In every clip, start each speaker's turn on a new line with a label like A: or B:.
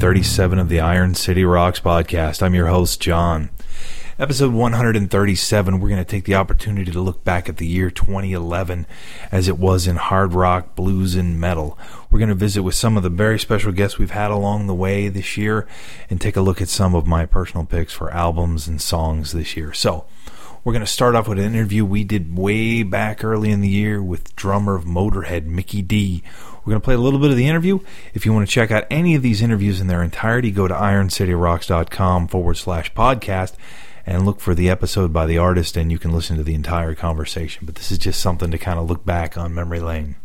A: welcome to episode 137 of the Iron City Rocks podcast. I'm your host, John. Episode 137, we're going to take the opportunity to look back at the year 2011 as it was in hard rock, blues, and metal. We're going to visit with some of the very special guests we've had along the way this year and take a look at some of my personal picks for albums and songs this year. So, we're going to start off with an interview we did way back early in the year with drummer of Motorhead, Mikkey Dee. We're going to play a little bit of the interview. If you want to check out any of these interviews in their entirety, go to ironcityrocks.com forward slash podcast and look for the episode by the artist, and you can listen to the entire conversation. But this is just something to kind of look back on memory lane.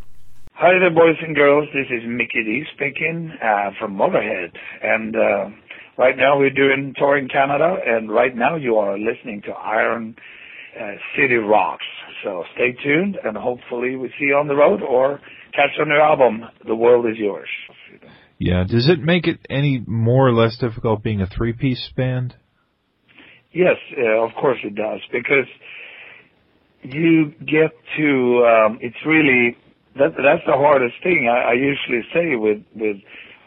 B: Hi there, boys and girls. This is Mikkey Dee speaking uh, from Motorhead. And uh, right now we're doing tour in Canada, and right now you are listening to Iron uh, City Rocks. So stay tuned, and hopefully we see you on the road or catch on your album, The World Is Yours.
A: Yeah. Does it make it any more or less difficult being a three piece band?
B: Yes, uh, of course it does, because you get to, um, it's really, that, that's the hardest thing I, I usually say with, with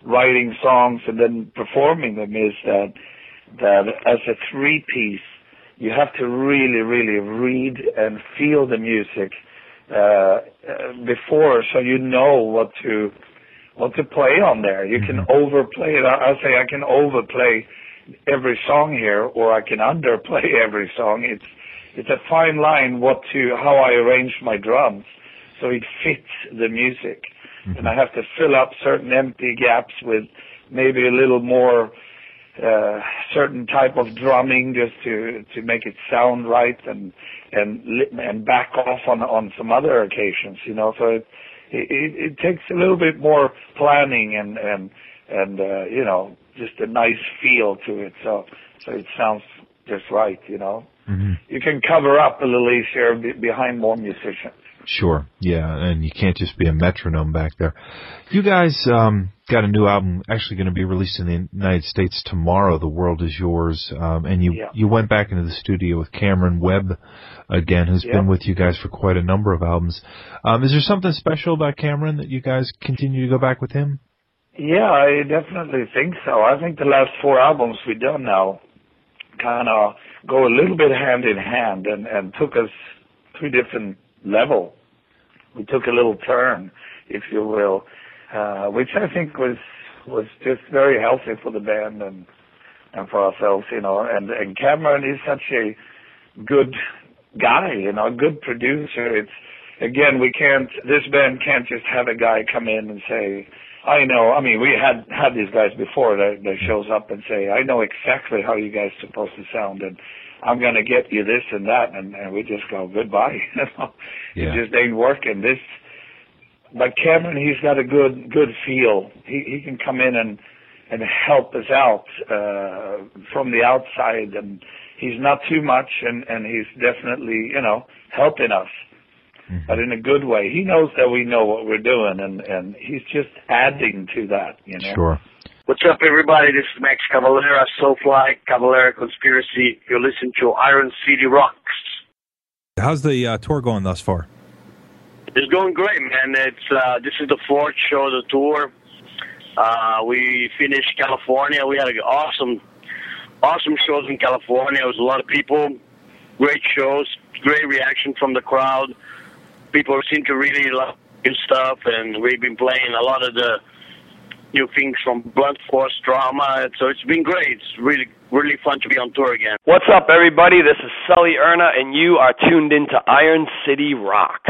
B: writing songs and then performing them is that, that as a three piece, you have to really, really read and feel the music uh, uh, before, so you know what to what to play on there. You can
A: Mm-hmm.
B: overplay it. I, I say I can overplay every song here, or I can underplay every song. It's it's a fine line what to how I arrange my drums so it fits the music, and I have to fill up certain empty gaps with maybe a little more uh, certain type of drumming just to to make it sound right and and and back off on on some other occasions you know. So it it, it takes a little bit more planning and and and uh, you know just a nice feel to it. So so it sounds just right you know.
A: Mm-hmm.
B: you can cover up a little easier behind more musicians
A: Sure. Yeah, and you can't just be a metronome back there. You guys um, got a new album actually going to be released in the United States tomorrow. The World Is Yours, um, and you
B: Yeah.
A: you went back into the studio with Cameron Webb again, who's
B: Yeah.
A: been with you guys for quite a number of albums. Um, is there something special about Cameron that you guys continue to go back with him?
B: Yeah, I definitely think so. I think the last four albums we've done now kind of go a little bit hand in hand and, and took us to different level. We took a little turn, if you will, uh, which I think was was just very healthy for the band and and for ourselves, you know. And and Cameron is such a good guy, you know, a good producer. It's again, we can't. This band can't just have a guy come in and say, "I know." I mean, we had had these guys before that that shows up and say, "I know exactly how you guys are supposed to sound," and I'm gonna get you this and that, and, and we just go goodbye. You know,
A: Yeah.
B: it just ain't working. This, but Cameron, he's got a good good feel. He he can come in and and help us out uh, from the outside, and he's not too much, and and he's definitely you know helping us, but in a good way. He knows that we know what we're doing, and and he's just adding to that. You know.
A: Sure.
C: What's up, everybody? This is Max Cavalera, Soulfly, Cavalera Conspiracy. You're listening to Iron City Rocks.
A: How's the uh, tour going thus far?
C: It's going great, man. It's uh, this is the fourth show of the tour. Uh, we finished California. We had an awesome, awesome shows in California. It was a lot of people, great shows, great reaction from the crowd. People seem to really love new stuff, and we've been playing a lot of the new things from Blunt Force Trauma. So it's been great. It's really, really fun to be on tour again.
D: What's up, everybody? This is Sully Erna, and you are tuned into Iron City Rock.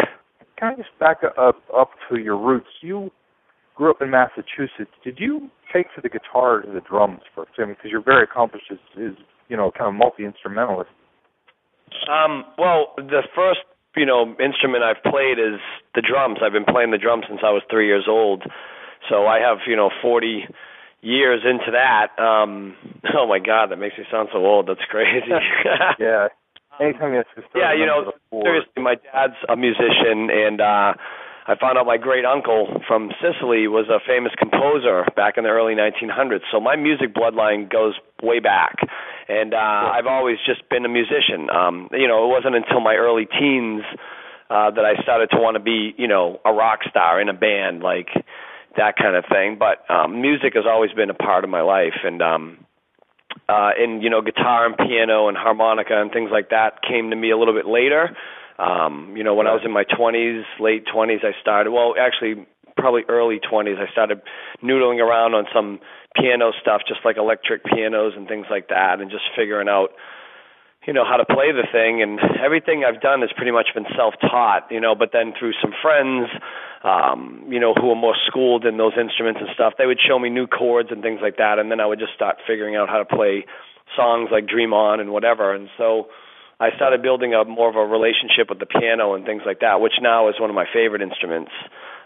E: Can I just back up up to your roots? You grew up in Massachusetts. Did you take to the guitar to the drums first? I mean, because you're very accomplished as, as you know, kind of multi instrumentalist.
D: Um, well, the first you know instrument I've played is the drums. I've been playing the drums since I was three years old, so I have you know forty years into that. Um, oh my God, that makes me sound so old. That's crazy.
E: yeah. Anytime you have to
D: Yeah, you know, seriously, my dad's a musician, and uh, I found out my great uncle from Sicily was a famous composer back in the early 1900s. So my music bloodline goes way back, and uh, I've always just been a musician. Um, you know, it wasn't until my early teens uh, that I started to want to be, you know, a rock star in a band, like that kind of thing. But um, music has always been a part of my life, and um, uh, and you know, guitar and piano and harmonica and things like that came to me a little bit later. Um, you know, when I was in my 20s, late 20s, I started. Well, actually, probably early 20s, I started noodling around on some piano stuff, just like electric pianos and things like that, and just figuring out you know how to play the thing and everything I've done has pretty much been self-taught you know but then through some friends um you know who are more schooled in those instruments and stuff they would show me new chords and things like that and then I would just start figuring out how to play songs like Dream On and whatever and so I started building a more of a relationship with the piano and things like that which now is one of my favorite instruments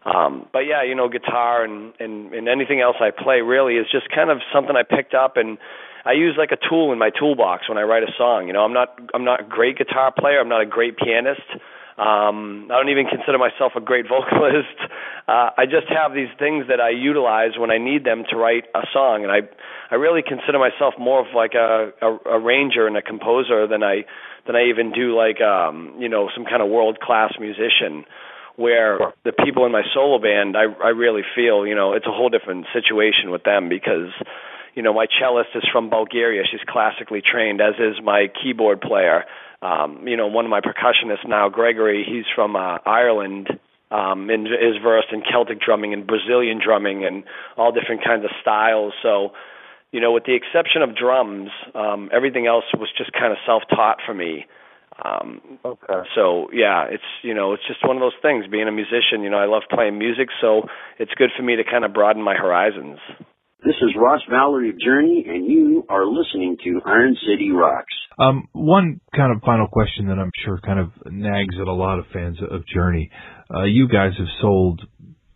D: um but yeah you know guitar and and and anything else I play really is just kind of something I picked up and I use like a tool in my toolbox when I write a song. You know, I'm not I'm not a great guitar player. I'm not a great pianist. Um, I don't even consider myself a great vocalist. Uh, I just have these things that I utilize when I need them to write a song, and I I really consider myself more of like a, a arranger and a composer than I than I even do like um, you know some kind of world class musician. Where the people in my solo band, I I really feel you know it's a whole different situation with them because you know, my cellist is from Bulgaria. She's classically trained, as is my keyboard player. Um, you know, one of my percussionists now, Gregory, he's from uh, Ireland. Um, and is versed in Celtic drumming and Brazilian drumming and all different kinds of styles. So, you know, with the exception of drums, um, everything else was just kind of self-taught for me. Um,
E: okay.
D: So yeah, it's you know, it's just one of those things. Being a musician, you know, I love playing music, so it's good for me to kind of broaden my horizons.
F: This is Ross Valory of Journey, and you are listening to Iron City Rocks.
A: Um, one kind of final question that I'm sure kind of nags at a lot of fans of Journey. Uh, you guys have sold,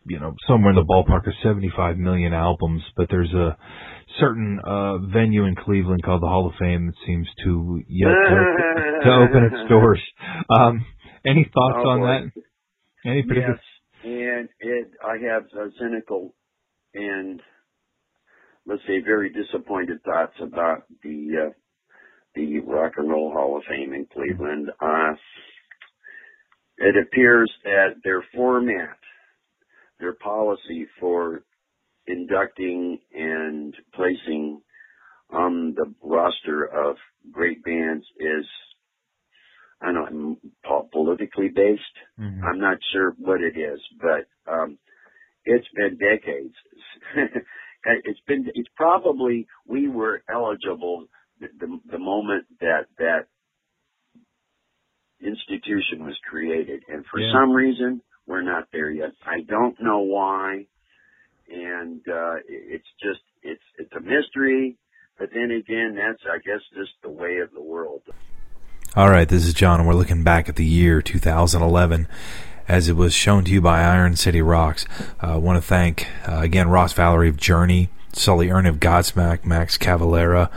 A: you know, somewhere in the ballpark of 75 million albums, but there's a certain uh, venue in Cleveland called the Hall of Fame that seems to yet to, to open its doors. Um, any thoughts
F: oh,
A: on
F: boy.
A: that? Any particular?
F: Yes, and it, I have uh, cynical and let's say very disappointed thoughts about the uh, the Rock and Roll Hall of Fame in Cleveland. Uh, it appears that their format, their policy for inducting and placing on the roster of great bands is, I don't know, politically based.
A: Mm-hmm.
F: I'm not sure what it is, but um, it's been decades it's been it's probably we were eligible the, the, the moment that that institution was created and for
A: Yeah.
F: some reason we're not there yet. I don't know why and uh it's just it's it's a mystery but then again that's i guess just the way of the world.
A: All right, this is John, and we're looking back at the year 2011 as it was shown to you by Iron City Rocks. I uh, want to thank, uh, again, Ross Valory of Journey, Sully Erna of Godsmack, Max Cavalera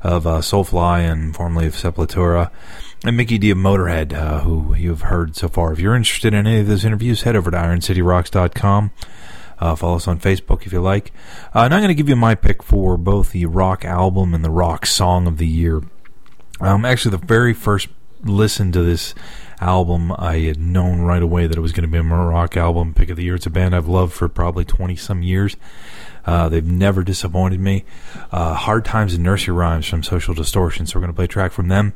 A: of uh, Soulfly and formerly of Sepultura, and Mikkey Dee of Motorhead, uh, who you've heard so far. If you're interested in any of those interviews, head over to IronCityRocks.com. Uh, follow us on Facebook if you like. Uh, and I'm going to give you my pick for both the rock album and the rock song of the year. Um, actually, the very first listen to this album, I had known right away that it was going to be a rock album pick of the year. It's a band I've loved for probably 20 some years. Uh, they've never disappointed me. Uh, Hard Times and Nursery Rhymes from Social Distortion. So we're going to play a track from them.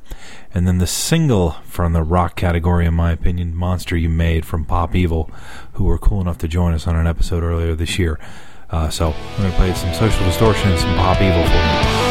A: And then the single from the rock category, in my opinion, Monster You Made from Pop Evil, who were cool enough to join us on an episode earlier this year. Uh, so I'm going to play some Social Distortion and some Pop Evil for you.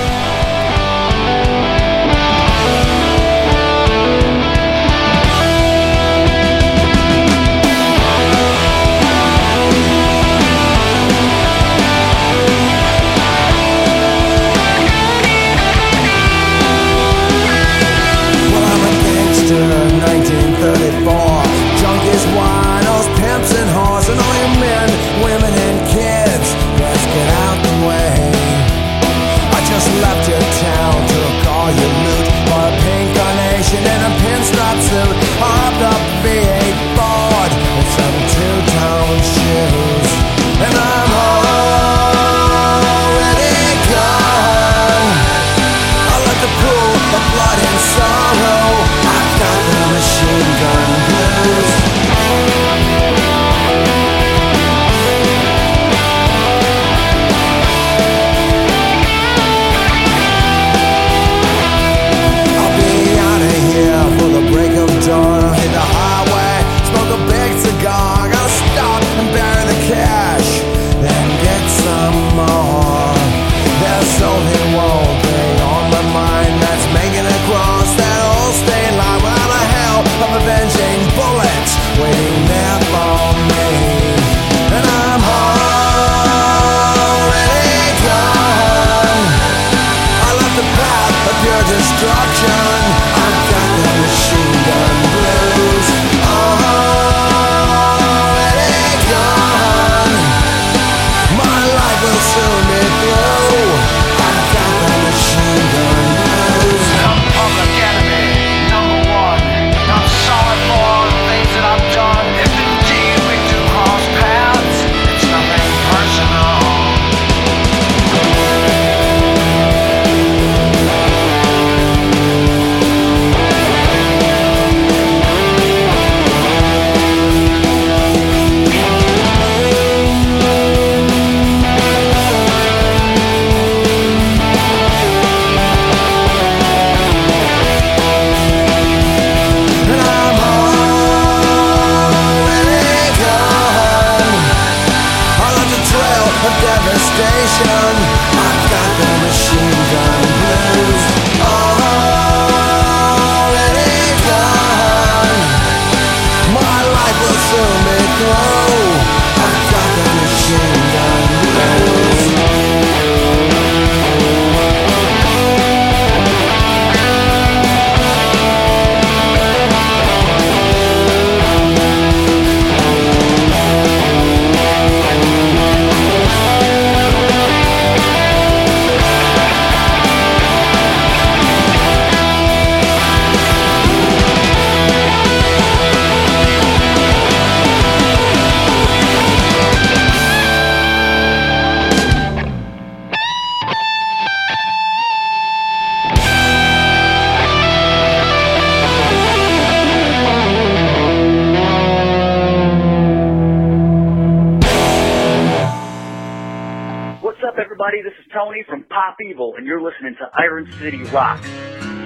G: Iron City Rocks.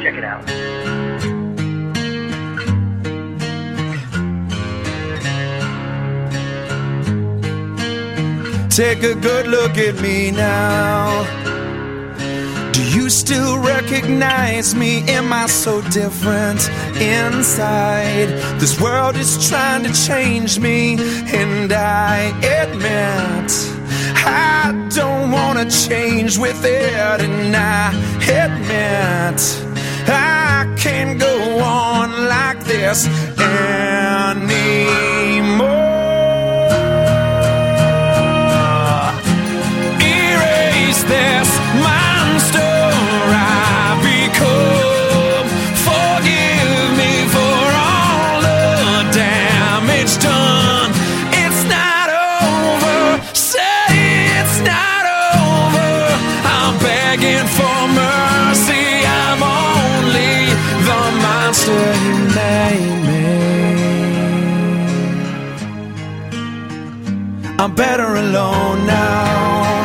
G: Check it out.
H: Take a good look at me now. Do you still recognize me? Am I so different inside? This world is trying to change me, and I admit I don't wanna change with it, and I admit I can't go on like this anymore. Erase this I'm better alone now.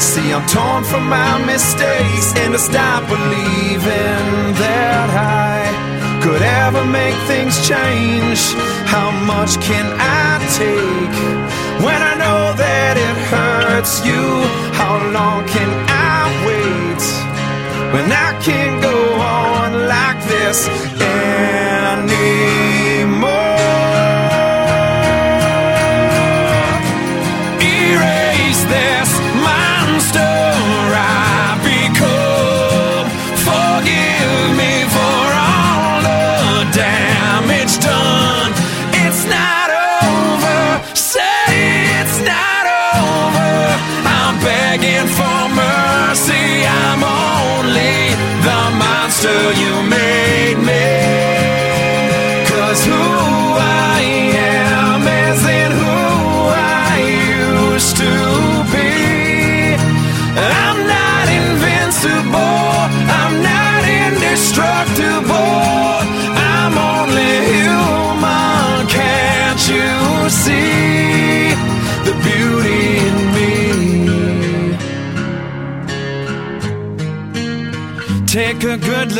H: See, I'm torn from my mistakes and I stop believing that I could ever make things change. How much can I take when I know that it hurts you? How long can I wait when I can't go on like this anymore?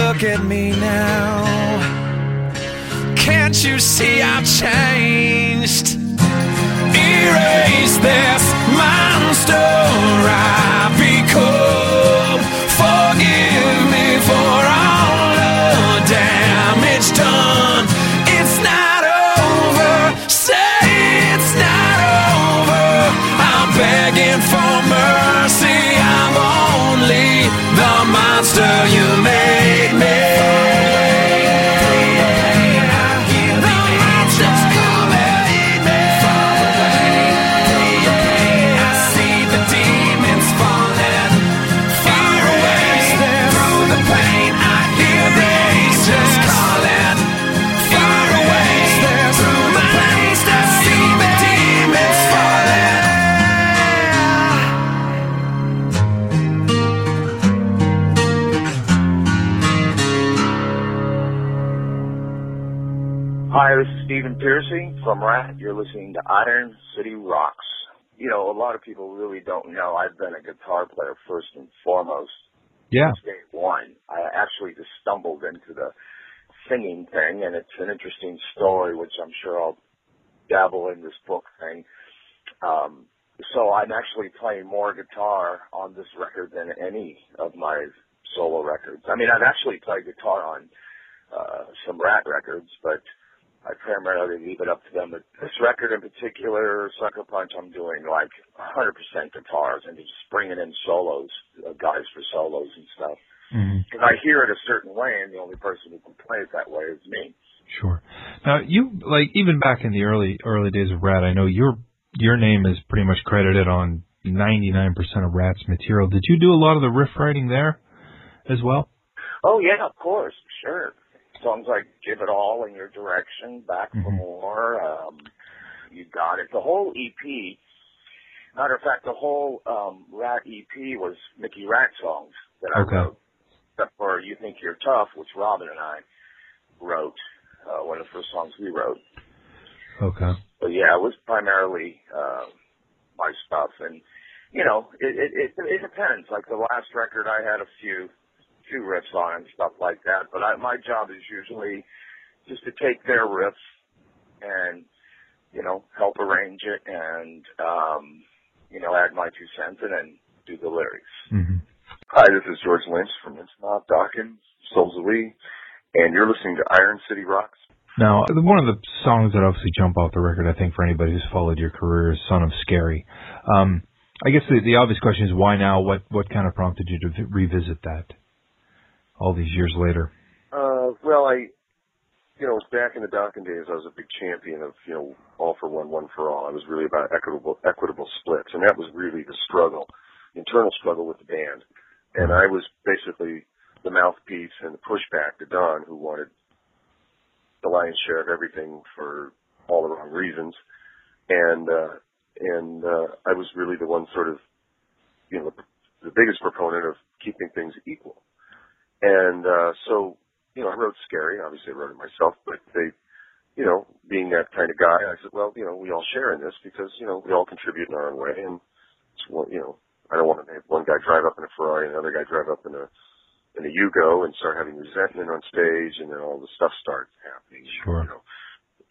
H: Look at me now.
I: Stephen Pearcy from Ratt. You're listening to Iron City Rocks. You know, a lot of people really don't know I've been a guitar player first and foremost.
A: Yeah.
I: Since day one. I actually just stumbled into the singing thing, and it's an interesting story, which I'm sure I'll dabble in this book thing. Um, so I'm actually playing more guitar on this record than any of my solo records. I mean, I've actually played guitar on uh, some Ratt records, but I primarily leave it up to them. But this record in particular, Sucker Punch, I'm doing like 100% guitars and just bringing in solos, uh, guys for solos and stuff. Because I hear it a certain way, and the only person who can play it that way is me.
A: Sure. Now you like even back in the early early days of Ratt, I know your your name is pretty much credited on 99% of Ratt's material. Did you do a lot of the riff writing there as well?
I: Oh yeah, of course, sure. Songs like "Give It All" in Your Direction, "Back for More," um, "You Got It." The whole EP. Matter of fact, the whole um, Ratt EP was Mickey Ratt songs that I
A: Okay.
I: wrote, except for "You Think You're Tough," which Robin and I wrote. Uh, one of the first songs we wrote.
A: Okay.
I: But yeah, it was primarily uh, my stuff, and you know, it, it it it depends. Like the last record, I had a few few riffs on and stuff like that. But I, my job is usually just to take their riffs and you know help arrange it and um, you know add my two cents and then do the lyrics.
A: Mm-hmm.
J: Hi, this is George Lynch from Innsmouth, Dokken, Souls of We, and you're listening to Iron City Rocks.
A: Now, one of the songs that obviously jump off the record, I think, for anybody who's followed your career is "Son of Scary." Um, I guess the, the obvious question is why now? What what kind of prompted you to v- revisit that all these years later?
J: Uh, well, I, you know, back in the Dokken days, I was a big champion of, you know, all for one, one for all. I was really about equitable, equitable splits, and that was really the struggle, internal struggle with the band. And I was basically the mouthpiece and the pushback to Don, who wanted the lion's share of everything for all the wrong reasons. And, uh, and, uh, I was really the one sort of, you know, the biggest proponent of keeping things equal. And, uh, so, you know, I wrote Scary. Obviously, I wrote it myself, but they, you know, being that kind of guy, I said, well, you know, we all share in this because, you know, we all contribute in our own way. And, it's one, you know, I don't want to have one guy drive up in a Ferrari and another guy drive up in a, in a Yugo and start having resentment on stage and then all the stuff starts happening.
A: Sure.
J: You know,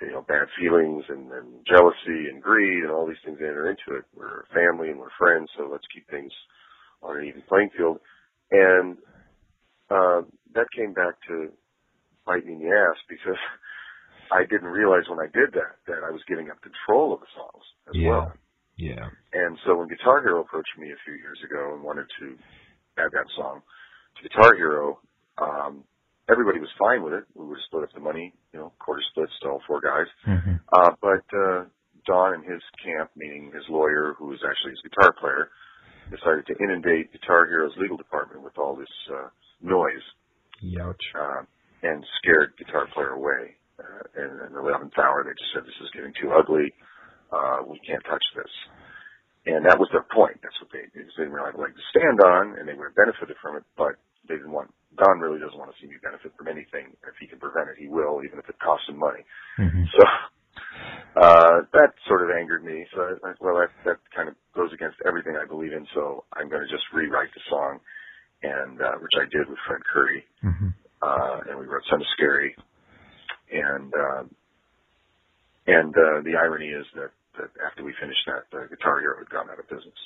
J: you know, bad feelings and, and jealousy and greed and all these things enter into it. We're family and we're friends, so let's keep things on an even playing field. And uh, that came back to bite me in the ass because I didn't realize when I did that that I was giving up control of the songs as
A: Yeah.
J: well.
A: Yeah.
J: And so when Guitar Hero approached me a few years ago and wanted to add that song to Guitar Hero, um, everybody was fine with it. We would split up the money, you know, quarter splits to all four guys.
A: Mm-hmm.
J: Uh, but uh, Don and his camp, meaning his lawyer, who was actually his guitar player, decided to inundate Guitar Hero's legal department with all this uh, noise
A: Youch.
J: uh, and scared Guitar Player away. Uh, and in the 11th hour, they just said, this is getting too ugly. Uh, we can't touch this. And that was their point. That's what they, they didn't really have a leg to stand on, and they would have benefited from it, but they didn't want, Don really doesn't want to see me benefit from anything. If he can prevent it, he will, even if it costs him money.
A: Mm-hmm.
J: So, uh, that sort of angered me. So, I, I- well, that, that kind of goes against everything I believe in, so I'm going to just rewrite the song, and, uh, which I did with Fred Curry
A: Mm-hmm.
J: uh, and we wrote Son of Scary. And uh, and uh, the irony is that, that after we finished that, the Guitar Hero had gone out of business.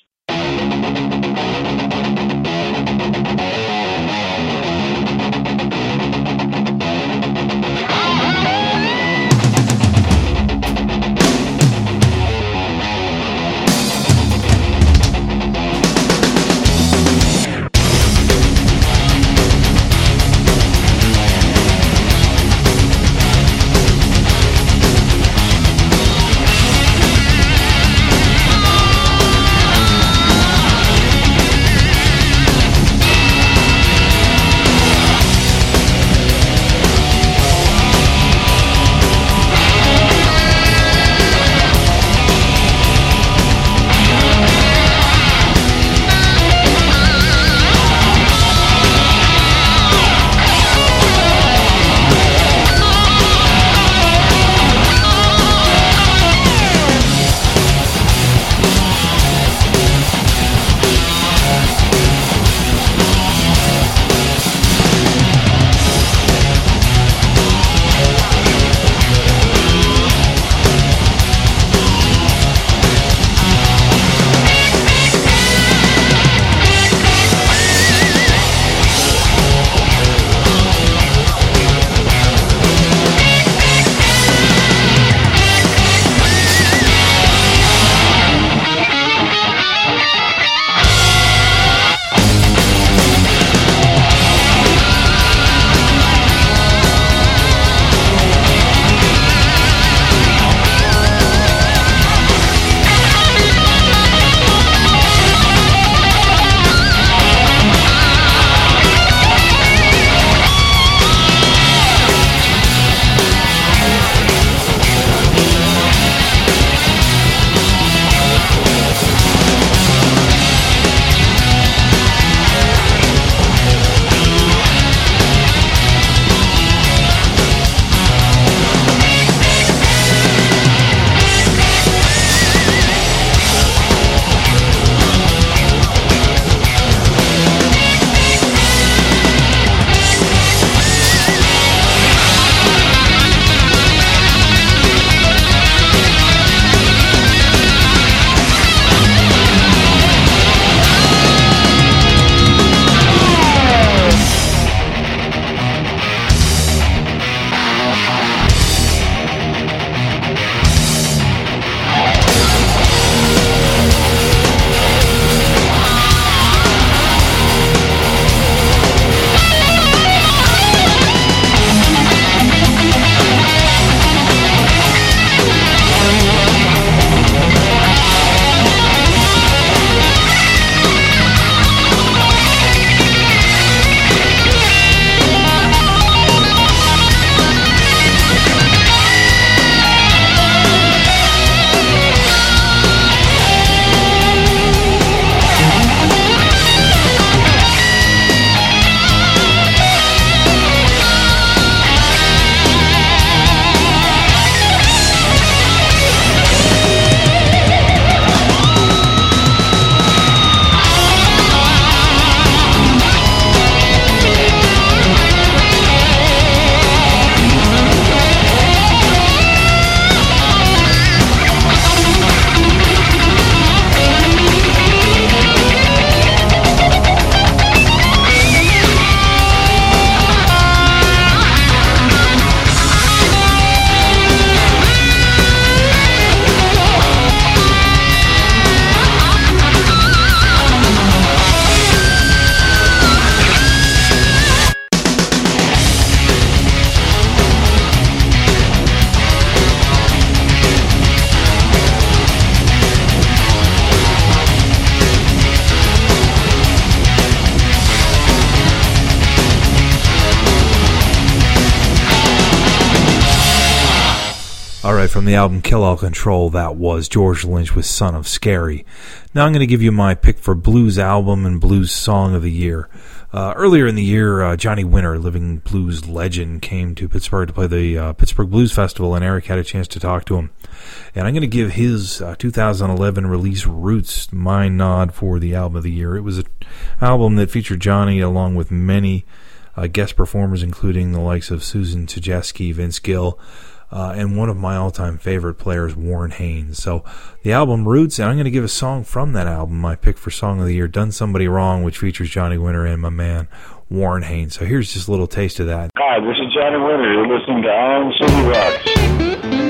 A: Album Kill All Control, that was George Lynch with Son of Scary. Now I'm going to give you my pick for Blues Album and Blues Song of the Year. Uh, earlier in the year, uh, Johnny Winter, living blues legend, came to Pittsburgh to play the uh, Pittsburgh Blues Festival, and Eric had a chance to talk to him. And I'm going to give his uh, 2011 release Roots my nod for the album of the year. It was an album that featured Johnny along with many uh, guest performers, including the likes of Susan Tedeschi, Vince Gill, uh, and one of my all-time favorite players, Warren Haynes. So the album Roots, and I'm going to give a song from that album, my pick for Song of the Year, Done Somebody Wrong, which features Johnny Winter and my man, Warren Haynes. So here's just a little taste of that.
K: Hi, this is Johnny Winter. You're listening to Iron City Rocks.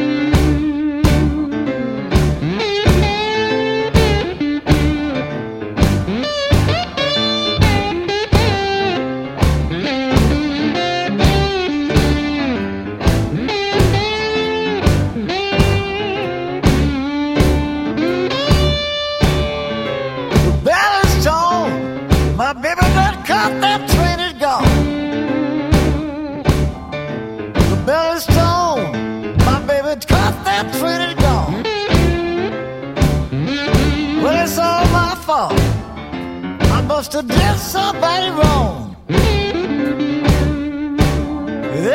L: Must have did somebody wrong.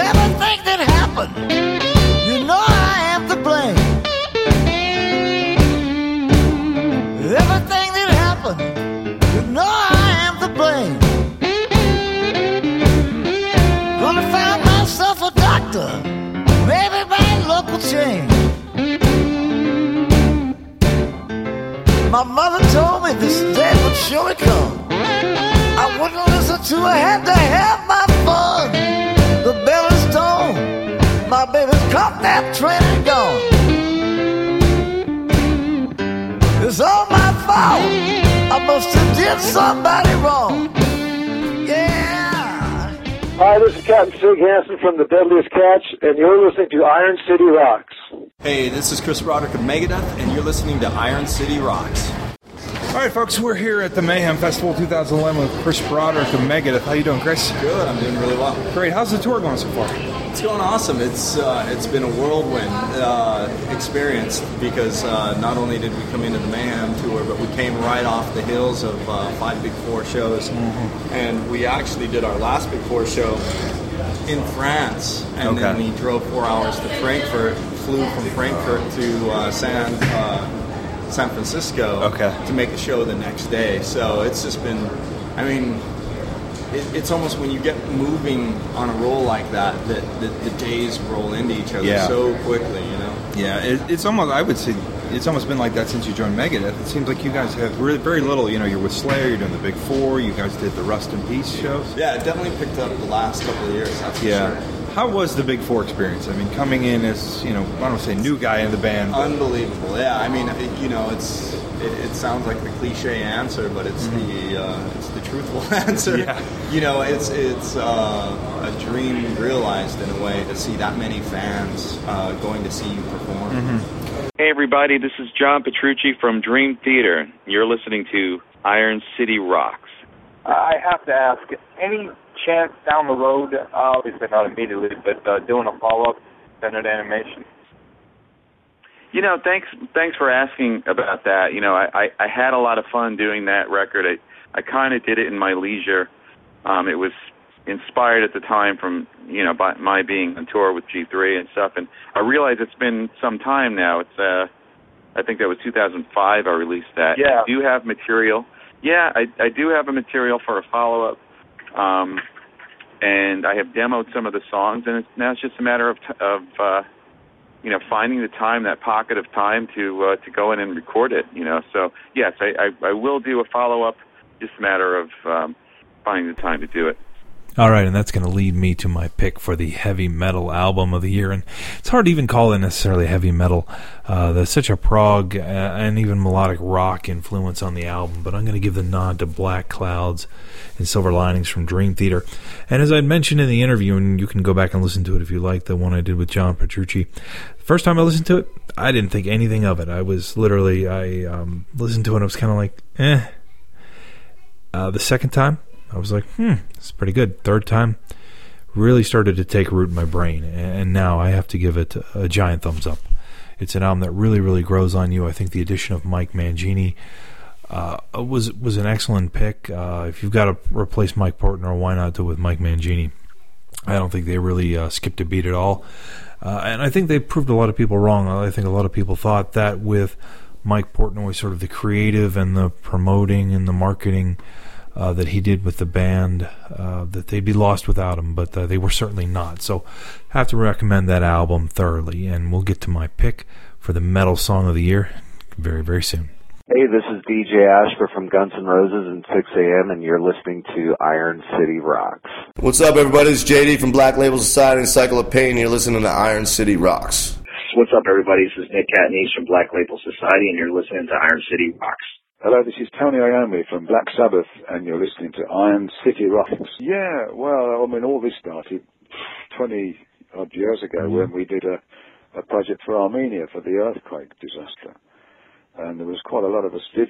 L: Everything that happened, you know I am to blame. Everything that happened, you know I am to blame. Gonna find myself a doctor, maybe my luck will change. My mother told me this day would surely come. I to her, had to have my fun. The bell is tolled, my baby's caught that train and gone. It's all my fault. I must have did somebody wrong. Yeah.
K: Hi, this is Captain Sig Hansen from the Deadliest Catch, and you're listening to Iron City Rocks.
M: Hey, this is Chris Broderick of Megadeth, and you're listening to Iron City Rocks.
A: All right, folks, we're here at the Mayhem Festival 2011 with Chris Broderick of Megadeth. How you doing, Chris?
M: Good. I'm doing really well.
A: Great. How's the tour going so far?
M: It's going awesome. It's uh, it's been a whirlwind uh, experience because uh, not only did we come into the Mayhem tour, but we came right off the heels of uh, five Big Four shows, mm-hmm. and we actually did our last Big Four show in France, and okay. then we drove four hours to Frankfurt, flew from Frankfurt to uh, San uh, San Francisco
A: okay.
M: to make the show the next day. So it's just been, I mean, it, it's almost when you get moving on a roll like that, that, the days roll into each other yeah. so quickly, you know?
A: Yeah, it, it's almost, I would say, it's almost been like that since you joined Megadeth. It seems like you guys have really, very little. You know, you're with Slayer, you're doing the Big Four. You guys did the Rust in Peace shows.
M: Yeah, it definitely picked up the last couple of years. That's
A: yeah.
M: Sure.
A: How was the Big Four experience? I mean, coming in as you know, I don't want to say new guy in the band.
M: But... Unbelievable. Yeah, I mean, you know, it's it, it sounds like the cliche answer, but it's mm-hmm. the uh, it's the truthful answer.
A: Yeah.
M: You know, it's it's uh, a dream realized in a way to see that many fans uh, going to see you perform.
A: Mm-hmm.
N: Hey everybody, this is John Petrucci from Dream Theater. You're listening to Iron City Rocks.
E: I have to ask, any chance down the road, obviously not immediately, but uh, doing a follow-up Suspended Animation?
N: You know, thanks thanks for asking about that. You know, I, I, I had a lot of fun doing that record. I I kind of did it in my leisure. Um, it was inspired at the time from you know by my being on tour with G3 and stuff, and I realize it's been some time now. It's uh, I think that was 2005. I released that.
E: Yeah.
N: I do have material. Yeah, I I do have a material for a follow up. Um, and I have demoed some of the songs, and it's, now it's just a matter of t- of uh, you know finding the time, that pocket of time to uh, to go in and record it. You know, so yes, I I, I will do a follow up. Just a matter of um, finding the time to do it.
A: All right, and that's going to lead me to my pick for the heavy metal album of the year. And it's hard to even call it necessarily heavy metal. Uh, there's such a prog uh, and even melodic rock influence on the album, but I'm going to give the nod to Black Clouds and Silver Linings from Dream Theater. And as I mentioned in the interview, and you can go back and listen to it if you like, the one I did with John Petrucci. First time I listened to it, I didn't think anything of it. I was literally, I um, listened to it and I was kind of like, eh. Uh, the second time, I was like, hmm, it's pretty good. Third time, really started to take root in my brain, and now I have to give it a giant thumbs up. It's an album that really, really grows on you. I think the addition of Mike Mangini uh, was was an excellent pick. Uh, if you've got to replace Mike Portnoy, why not do it with Mike Mangini? I don't think they really uh, skipped a beat at all, uh, and I think they proved a lot of people wrong. I think a lot of people thought that with Mike Portnoy, sort of the creative and the promoting and the marketing uh, that he did with the band, uh, that they'd be lost without him, but uh, they were certainly not. So, I have to recommend that album thoroughly, and we'll get to my pick for the metal song of the year very, very soon.
O: Hey, this is DJ Ashba from Guns N' Roses and Sixx:A.M., and you're listening to Iron City Rocks.
P: What's up, everybody? It's JD from Black Label Society and Cycle of Pain. You're listening to Iron City Rocks.
G: What's up, everybody? This is Nick Catanese from Black Label Society, and you're listening to Iron City Rocks.
Q: Hello, this is Tony Iommi from Black Sabbath, and you're listening to Iron City Rocks. Yeah, well, I mean, all this started 20 odd years ago
A: Mm-hmm.
Q: when we did a, a project for Armenia for the earthquake disaster. And there was quite a lot of us did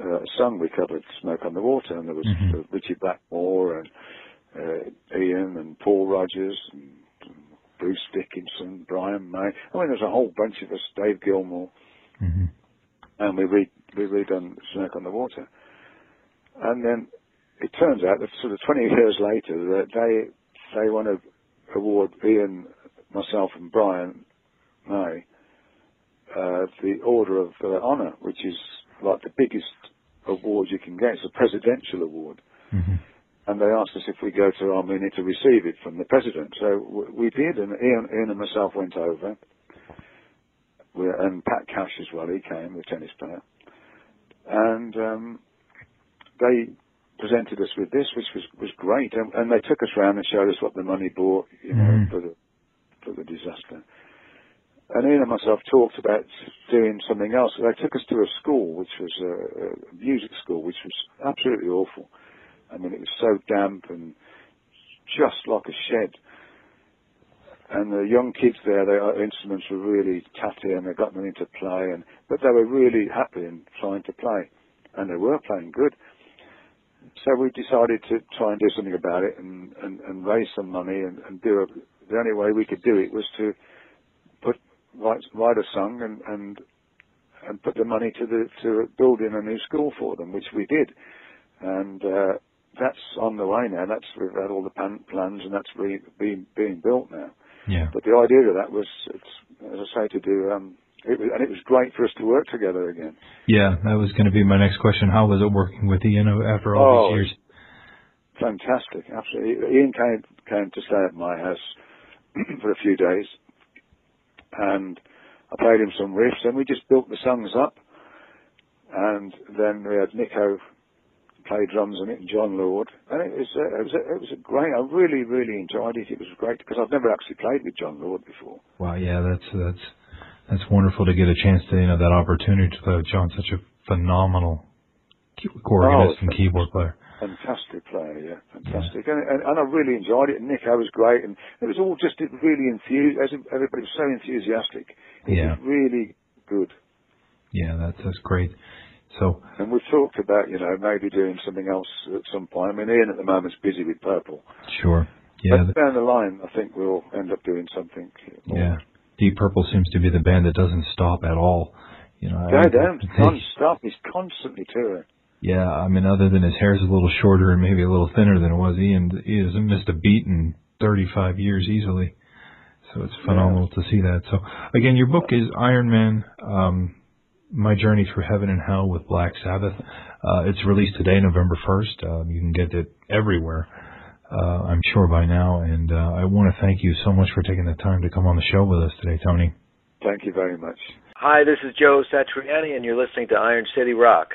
Q: uh, song we covered, Smoke on the Water, and there was
A: Mhm.
Q: uh, Ritchie Blackmore and uh, Ian and Paul Rodgers and, and Bruce Dickinson, Brian May. I mean, there's a whole bunch of us, Dave Gilmour and we read we read on Smoke on the Water. And then it turns out that sort of 20 years later that they they want to award Ian, myself, and Brian May uh, the Order of uh, Honor, which is like the biggest award you can get. It's a presidential award. And they asked us if we go to Armenia to receive it from the president. So w- we did, and Ian, Ian and myself went over. We, and Pat Cash as well, he came, the tennis player. And um, they presented us with this, which was, was great. And, and they took us around and showed us what the money bought, you know,
A: Mhm.
Q: for the for the disaster. And Ian and myself talked about doing something else. They took us to a school, which was a, a music school, which was absolutely awful. I mean, it was so damp and just like a shed. And the young kids there, their instruments were really tatty and they got them into play, and but they were really happy and trying to play, and they were playing good. So we decided to try and do something about it and, and, and raise some money and, and do a, the only way we could do it was to put write, write a song and, and and put the money to the to building a new school for them, which we did, and uh, that's on the way now. That's we've had all the plans and that's re, being being built now.
A: Yeah.
Q: But the idea of that was, it's, as I say, to do, um, it was, and it was great for us to work together again.
A: Yeah, that was going to be my next question. How was it working with Ian after all
Q: Oh,
A: these years?
Q: Fantastic, absolutely. Ian came came to stay at my house for a few days, and I played him some riffs, and we just built the songs up. And then we had Nicko play drums on it, and Jon Lord, and it was uh, it was a, it was a great. I really really enjoyed it. It was great because I've never actually played with Jon Lord before.
A: Wow, yeah, that's that's that's wonderful to get a chance to you know that opportunity to play with John, such a phenomenal organist and keyboard player.
Q: Fantastic player, yeah, fantastic, and, and and I really enjoyed it. And Nicko was great, and it was all just really enthused. Everybody was so enthusiastic. It
A: Yeah.
Q: was really good.
A: Yeah, that's that's great. So
Q: And we've talked about, you know, maybe doing something else at some point. I mean, Ian at the moment's busy with Purple.
A: sure, yeah,
Q: but down the line, I think we'll end up doing something. More.
A: yeah. Deep Purple seems to be the band that doesn't stop at all. You know,
Q: Go
A: I-
Q: down,
A: they-
Q: non-stop. He's constantly touring.
A: Yeah, I mean, other than his hair's a little shorter and maybe a little thinner than it was, Ian he hasn't missed a beat in 35 years easily. So it's phenomenal to see that. So again, your book is Iron Man, um, My Journey Through Heaven and Hell with Black Sabbath. Uh, it's released today, November 1st. Um, you can get it everywhere, uh, I'm sure by now. And uh, I want to thank you so much for taking the time to come on the show with us today, Tony.
Q: Thank you very much.
R: Hi, this is Joe Satriani, and you're listening to Iron City Rock.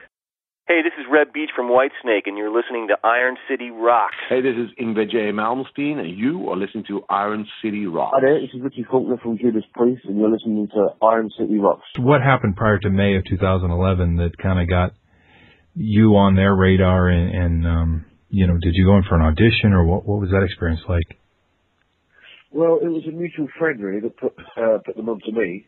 S: Hey, this is Reb Beach from Whitesnake, and you're listening to Iron City Rock.
T: Hey, this is Yngwie J. Malmsteen, and you are listening to Iron City Rock.
J: Hi there, this is Richie Faulkner from Judas Priest, and you're listening to Iron City Rocks.
A: What happened prior to May of 2011 that kind of got you on their radar and, and um, you know, did you go in for an audition or what, what was that experience like?
J: Well, it was a mutual friend really that put uh, put them on to me.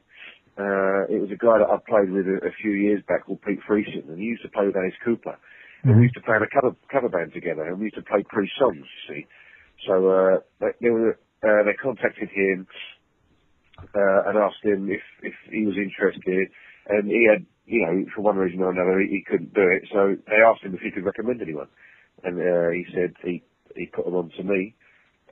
J: Uh, it was a guy that I played with a, a few years back called Pete Friesen, and he used to play with Alice Cooper. And we used to play in a cover cover band together, and we used to play pre songs. You see, So uh, they, they, were, uh, they contacted him uh, and asked him if if he was interested, and he had, you know, for one reason or another, he, he couldn't do it. So they asked him if he could recommend anyone, and uh, he said he he put them on to me,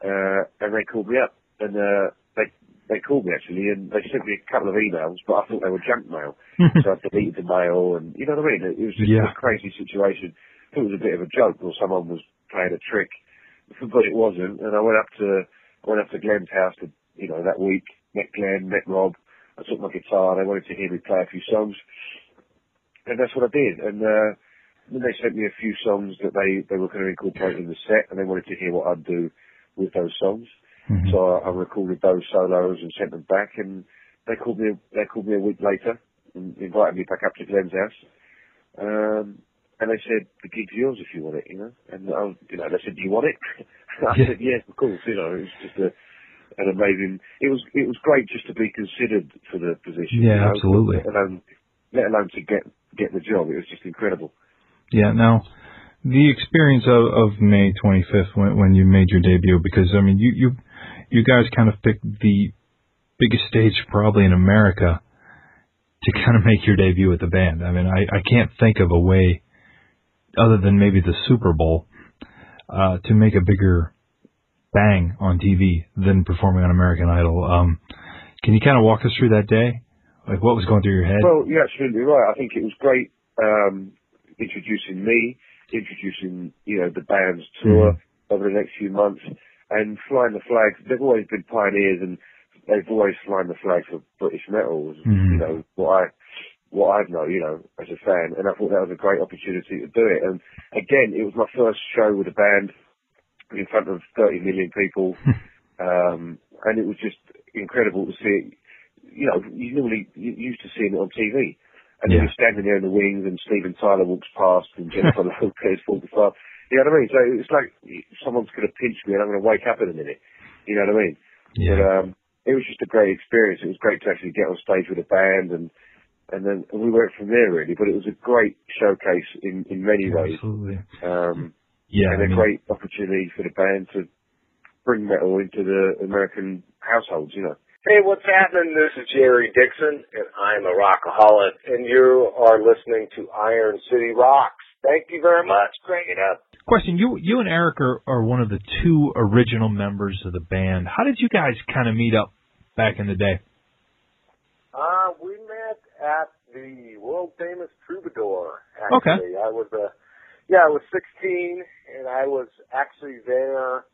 J: uh, and they called me up, and uh, they they called me actually, and they sent me a couple of emails, but I thought they were junk mail, so I deleted the mail, and you know what I mean. It was just
A: Yeah.
J: a crazy situation. I thought it was a bit of a joke, or someone was playing a trick, but it wasn't. And I went up to I went up to Glenn's house, to, you know, that week. Met Glenn, met Rob. I took my guitar. They wanted to hear me play a few songs, and that's what I did. And uh, then they sent me a few songs that they they were going to incorporate in the set, and they wanted to hear what I'd do with those songs. So I, I recorded those solos and sent them back, and they called me. They called me a week later and invited me back up to Glenn's house. Um, and they said the gig's yours if you want it, you know. And I, was, you know, they said, "Do you want it?" I said, "Yes, of course." You know, it was just a, an amazing. It was it was great just to be considered for the position.
A: Yeah,
J: you know,
A: absolutely.
J: Let alone, let alone to get get the job. It was just incredible.
A: Yeah. Now, the experience of, of May 25th when, when you made your debut, because I mean, you you you guys kind of picked the biggest stage probably in America to kind of make your debut with the band. I mean, I I can't think of a way other than maybe the Super Bowl uh, to make a bigger bang on TV than performing on American Idol. Um, can you kind of walk us through that day? Like what was going through your head?
J: Well, you're absolutely right. I think it was great um, introducing me, introducing you know the band's tour over the next few months, and flying the flags. They've always been pioneers, and they've always flown the flag for British metal.
A: Mhm.
J: You know what I what I've know, you know, as a fan, and I thought that was a great opportunity to do it. And again, it was my first show with a band in front of 30 million people, um, and it was just incredible to see it. You know, you normally you used to seeing it on TV, and then you're standing there in the wings, and Steven Tyler walks past, and Jennifer Lopez walks past. You know what I mean? So it's like someone's going to pinch me, and I'm going to wake up in a minute. You know what I mean?
A: Yeah.
J: But um, it was just a great experience. It was great to actually get on stage with a band, and and then and we went from there really. But it was a great showcase in in many ways.
A: Absolutely.
J: Um,
A: Yeah,
J: and
A: I
J: a
A: mean-
J: great opportunity for the band to bring metal into the American households. You know.
K: Hey, what's happening? This is Jerry Dixon, and I'm a rockaholic, and you are listening to Iron City Rocks. Thank you very much. Crank it up.
A: Question: You you and Eric are, are one of the two original members of the band. How did you guys kind of meet up back in the day?
K: Uh, we met at the world famous Troubadour.
A: Okay.
K: Actually, I was uh, yeah, I was 16, and I was actually there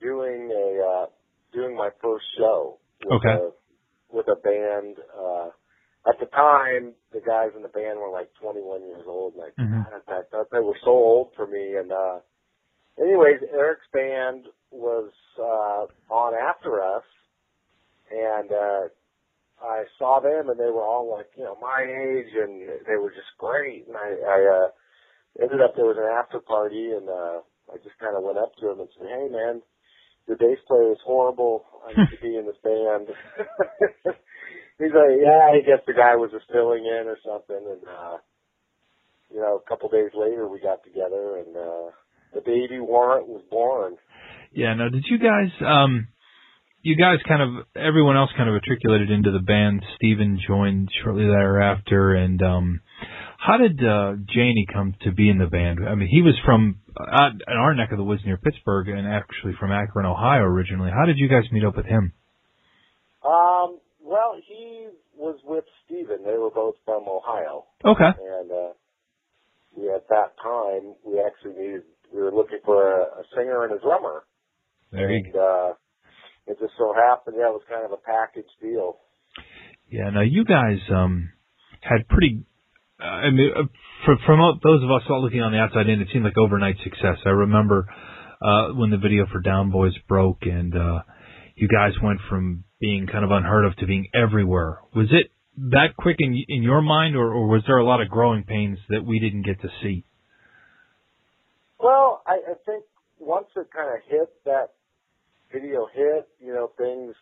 K: doing a uh, doing my first show with
A: Okay.
K: a with a band. Uh, at the time, the guys in the band were like 21 years old, and I,
A: Mhm.
K: Thought they were so old for me. And uh, anyways, Eric's band was uh, on after us, and uh, I saw them, and they were all like, you know, my age, and they were just great. And I, I uh, ended up there was an after party, and uh, I just kind of went up to him and said, "Hey, man, your bass player is horrible. I need to be in this band." He's like, "Yeah, I guess the guy was just filling in or something." And uh, you know, a couple days later, we got together, and uh, the baby warrant was born.
A: Yeah. Now, did you guys um, you guys kind of everyone else kind of matriculated into the band. Steven joined shortly thereafter, and um, how did uh, Jani come to be in the band? I mean, he was from uh, our neck of the woods near Pittsburgh, and actually from Akron, Ohio, originally. How did you guys meet up with him?
K: Well, he was with Steven. They were both from Ohio.
A: Okay.
K: And uh, we at that time we actually needed we were looking for a, a singer and a drummer.
A: There you
K: and uh it just so happened yeah, it was kind of a package deal.
A: Yeah, now you guys um had pretty. Uh, I mean, uh, for, from those of us all looking on the outside in, it seemed like overnight success. I remember uh when the video for Down Boys broke, and uh you guys went from being kind of unheard of to being everywhere. Was it that quick in in your mind, or, or was there a lot of growing pains that we didn't get to see?
K: Well, I, I think once it kind of hit that video hit, you know, things,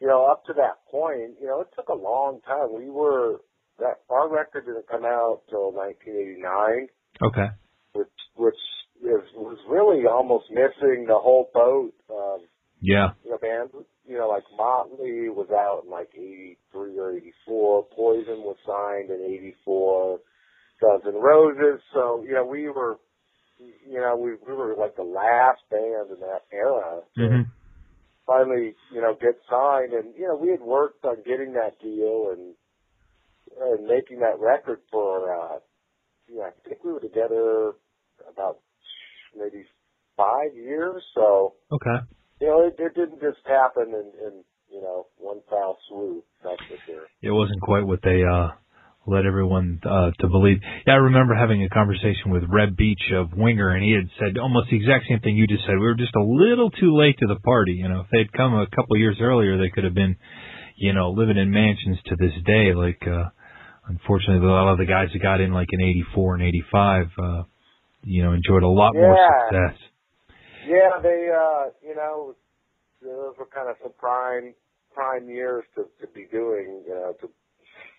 K: you know, up to that point, you know, it took a long time. We were that our record didn't come out till 1989.
A: Okay.
K: which which is was really almost missing the whole boat. Um,
A: Yeah.
K: you know, bands, you know, like Motley was out in like 83 or 84. Poison was signed in 84. Guns N' Roses. So, you know, we were, you know, we, we were like the last band in that era to
A: hmm
K: finally, you know, get signed. And, you know, we had worked on getting that deal and, and making that record for, uh, you know, I think we were together about maybe five years. So,
A: Okay.
K: You know, it, it didn't just happen in, in you know one foul swoop. That's for sure.
A: It wasn't quite what they uh led everyone uh to believe. Yeah, I remember having a conversation with Reb Beach of Winger and he had said almost the exact same thing you just said. We were just a little too late to the party. You know, if they'd come a couple years earlier they could have been, you know, living in mansions to this day. Like uh unfortunately a lot of the guys that got in like in eighty four and eighty five, uh you know, enjoyed a lot more success.
K: Yeah, they uh, you know, those were kind of some prime prime years to to be doing, you know, to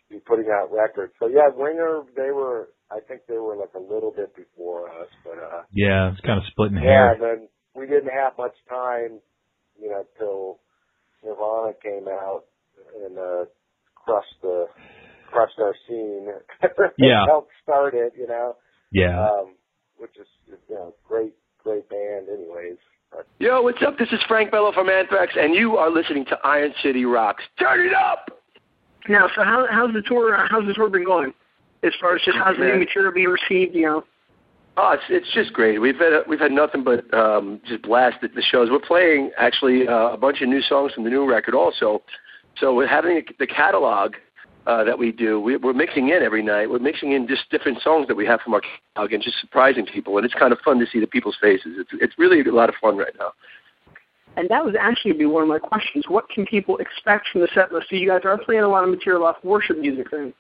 K: be putting out records. So yeah, Winger, they were. I think they were like a little bit before us, but uh,
A: Yeah, it's kind of splitting
K: yeah.
A: hair.
K: And then we didn't have much time, you know, till Nirvana came out and uh, crushed the crushed our scene.
A: Yeah.
K: helped start it, you know.
A: Yeah.
K: Um, which is you know great great band, anyways. But
U: Yo, what's up? This is Frank Bello from Anthrax, and you are listening to Iron City Rocks. Turn it up!
V: Now, so how how's the tour? uh, How's the tour been going? As far as just how's the new material being received? You know.
U: Oh, it's it's just great. We've had we've had nothing but um, just blast at the shows. We're playing actually uh, a bunch of new songs from the new record also. So we're having the catalog uh, that we do. We, we're mixing in every night. We're mixing in just different songs that we have from our catalog and just surprising people. And it's kind of fun to see the people's faces. It's it's really a lot of fun right now.
V: And that was actually be one of my questions. What can people expect from the set list? So you guys are playing a lot of material off worship music then.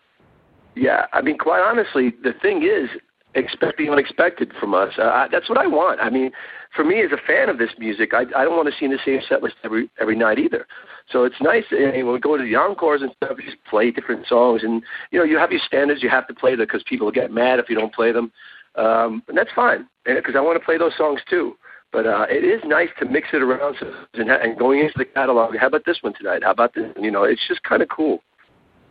U: Yeah, I mean, quite honestly, the thing is, expect the unexpected from us. Uh, that's what I want. I mean, for me as a fan of this music, I, I don't want to see the same set list every every night either. So it's nice uh, when we go to the encores and stuff, you just play different songs, and you know, you have your standards. You have to play them because people get mad if you don't play them, um, and that's fine. Because I want to play those songs too. But uh, it is nice to mix it around so, and, and going into the catalog. How about this one tonight? How about this? You know, it's just kind of cool.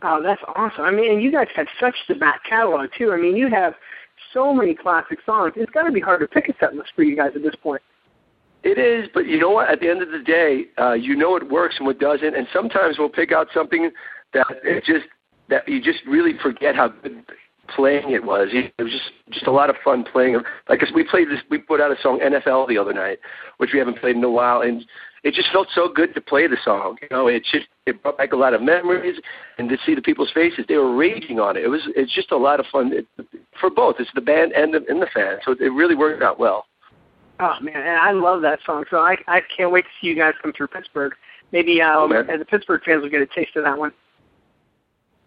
V: Oh, that's awesome. I mean, and you guys have such the back catalog too. I mean, you have so many classic songs. It's got to be hard to pick a set list for you guys at this point.
U: It is, but you know what? At the end of the day, uh, you know what works and what doesn't, and sometimes we'll pick out something that it just that you just really forget how good playing it was. It was just just a lot of fun playing. Like we played this, we put out a song NFL the other night, which we haven't played in a while, and it just felt so good to play the song. You know, it just it brought back a lot of memories, and to see the people's faces, they were raging on it. It was it's just a lot of fun it, for both. It's the band and the and the fans, so it really worked out well.
V: Oh man, and I love that song. So I I can't wait to see you guys come through Pittsburgh. Maybe um,
U: Oh,
V: the Pittsburgh fans will get a taste of that one.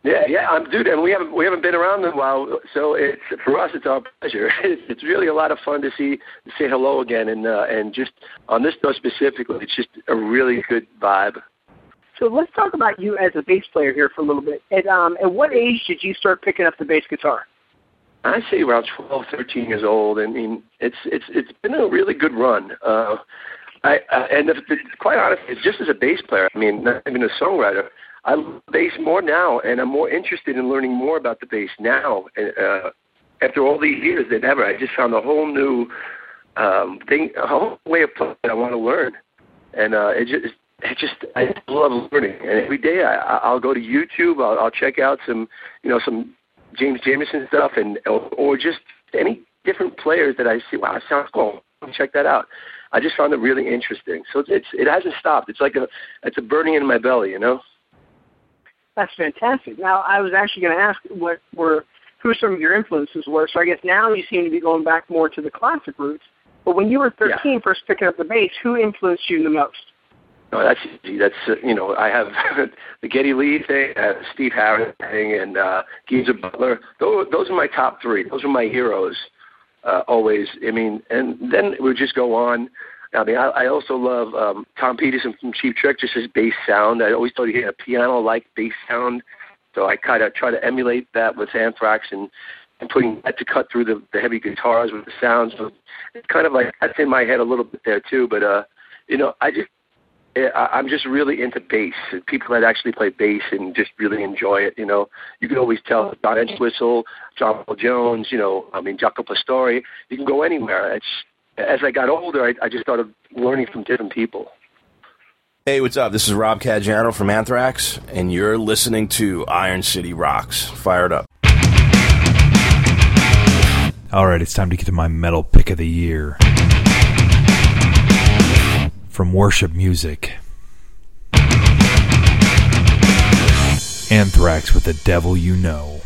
U: Yeah, yeah, I'm dude, and we haven't we haven't been around in a while, so it's for us it's our pleasure. It's, it's really a lot of fun to see to say hello again, and uh, and just on this note specifically, it's just a really good vibe.
V: So let's talk about you as a bass player here for a little bit. At um, at what age did you start picking up the bass guitar?
U: I say around 12, 13 years old. I mean, it's it's it's been a really good run. Uh, I, I and the, the, quite honestly, just as a bass player, I mean, not even a songwriter, I love bass more now, and I'm more interested in learning more about the bass now. Uh, after all these years than ever, I just found a whole new um, thing, a whole way of playing that I want to learn, and uh, it just. It just I love learning, and every day I, I'll go to YouTube. I'll, I'll check out some, you know, some James Jamerson stuff, and or, just any different players that I see. Wow, sounds cool. Check that out. I just found it really interesting. So it's it hasn't stopped. It's like a it's a burning in my belly, you know.
V: That's fantastic. Now I was actually going to ask what were who some of your influences were. So I guess now you seem to be going back more to the classic roots. But when you were 13, first picking up the bass, who influenced you the most?
U: No, that's. That's uh, you know I have the Geddy Lee thing, uh, Steve Harris thing, and uh, Geezer Butler. Those those are my top three. Those are my heroes. Uh, always. I mean, and then we would just go on. I mean, I, I also love um, Tom Petersson from Cheap Trick, just his bass sound. I always thought he had a piano-like bass sound, so I kind of try to emulate that with Anthrax and and putting that to cut through the, the heavy guitars with the sounds. So it's kind of like that's in my head a little bit there too. But uh, you know, I just I- I'm just really into bass. People that actually play bass and just really enjoy it. You know, you can always tell Don Entwistle, John Paul Jones. You know, I mean Jaco Pastorius. You can go anywhere. It's as I got older, I, I just started learning from different people.
W: Hey, what's up? This is Rob Caggiano from Anthrax, and you're listening to Iron City Rocks. Fired up.
A: All right, it's time to get to my metal pick of the year. From Worship Music Anthrax with The Devil You Know.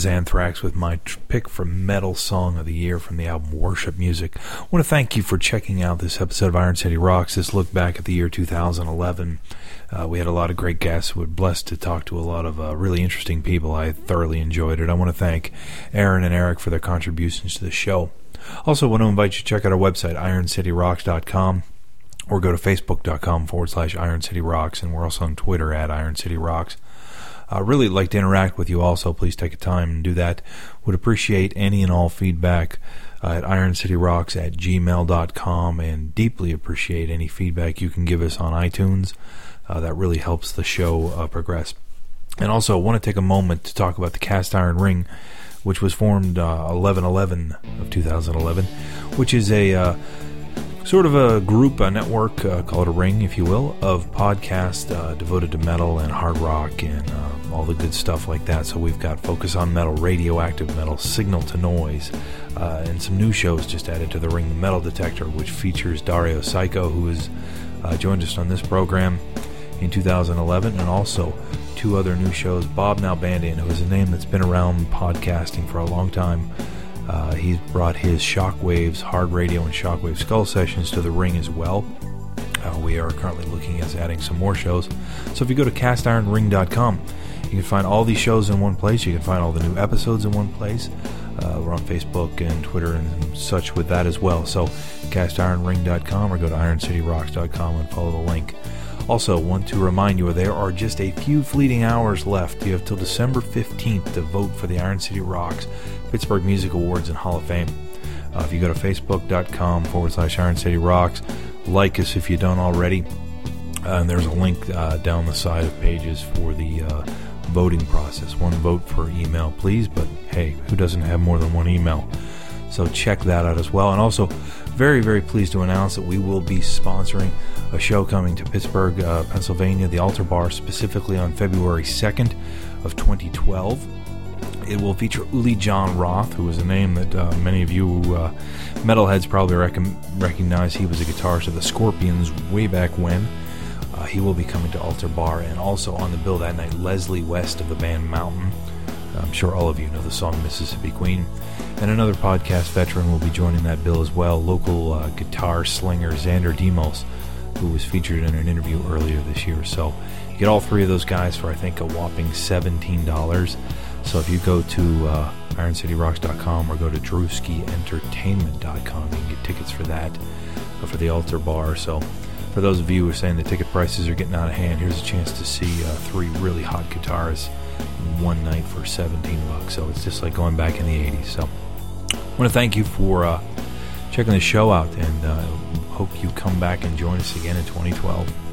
A: Was Anthrax with my tr- pick for Metal Song of the Year from the album Worship Music. I want to thank you for checking out this episode of Iron City Rocks, this look back at the year 2011. Uh, we had a lot of great guests. We're blessed to talk to a lot of uh, really interesting people. I thoroughly enjoyed it. I want to thank Aaron and Eric for their contributions to the show. Also, want to invite you to check out our website, ironcityrocks.com or go to facebook.com forward slash Iron City Rocks, and we're also on Twitter at Iron City Rocks. I uh, really like to interact with you also. Please take a time and do that. Would appreciate any and all feedback uh, at ironcityrocks at gmail.com and deeply appreciate any feedback you can give us on iTunes. Uh, that really helps the show uh, progress. And also, I want to take a moment to talk about the Cast Iron Ring, which was formed 11 11 of 2011, which is a uh, sort of a group, a network, uh, call it a ring, if you will, of podcasts uh, devoted to metal and hard rock and uh, all the good stuff like that. So we've got Focus on Metal, Radioactive Metal, Signal to Noise, uh, and some new shows just added to the ring, The Metal Detector, which features Dario Psycho, who has uh, joined us on this program in 2011, and also two other new shows, Bob Now Nalbandian, who is a name that's been around podcasting for a long time. Uh, he's brought his Shockwaves Hard Radio and Shockwave Skull sessions to the ring as well. Uh, we are currently looking at adding some more shows. So if you go to castironring.com, you can find all these shows in one place. You can find all the new episodes in one place. Uh, we're on Facebook and Twitter and such with that as well. So castironring.com or go to ironcityrocks.com and follow the link. Also, want to remind you there are just a few fleeting hours left. You have till December 15th to vote for the Iron City Rocks Pittsburgh Music Awards and Hall of Fame. Uh, if you go to facebook.com forward slash Iron City Rocks, like us if you don't already. Uh, and there's a link uh, down the side of pages for the uh, voting process. One vote per email, please. But hey, who doesn't have more than one email? So check that out as well. And also, very, very pleased to announce that we will be sponsoring a show coming to Pittsburgh, uh, Pennsylvania, the Altar Bar, specifically on February 2nd of 2012. It will feature Uli John Roth, who is a name that uh, many of you uh, metalheads probably rec- recognize. He was a guitarist of the Scorpions way back when. Uh, he will be coming to Altar Bar, and also on the bill that night, Leslie West of the band Mountain. I'm sure all of you know the song Mississippi Queen. And another podcast veteran will be joining that bill as well, local uh, guitar slinger Xander Demos, who was featured in an interview earlier this year. So you get all three of those guys for, I think, a whopping $17. So if you go to uh, IronCityRocks.com or go to DrewskiEntertainment.com, you can get tickets for that, uh, for the Altar Bar. So for those of you who are saying the ticket prices are getting out of hand, here's a chance to see uh, three really hot guitarists one night for 17 bucks. So it's just like going back in the 80s. So I want to thank you for uh, checking the show out and uh, hope you come back and join us again in 2012.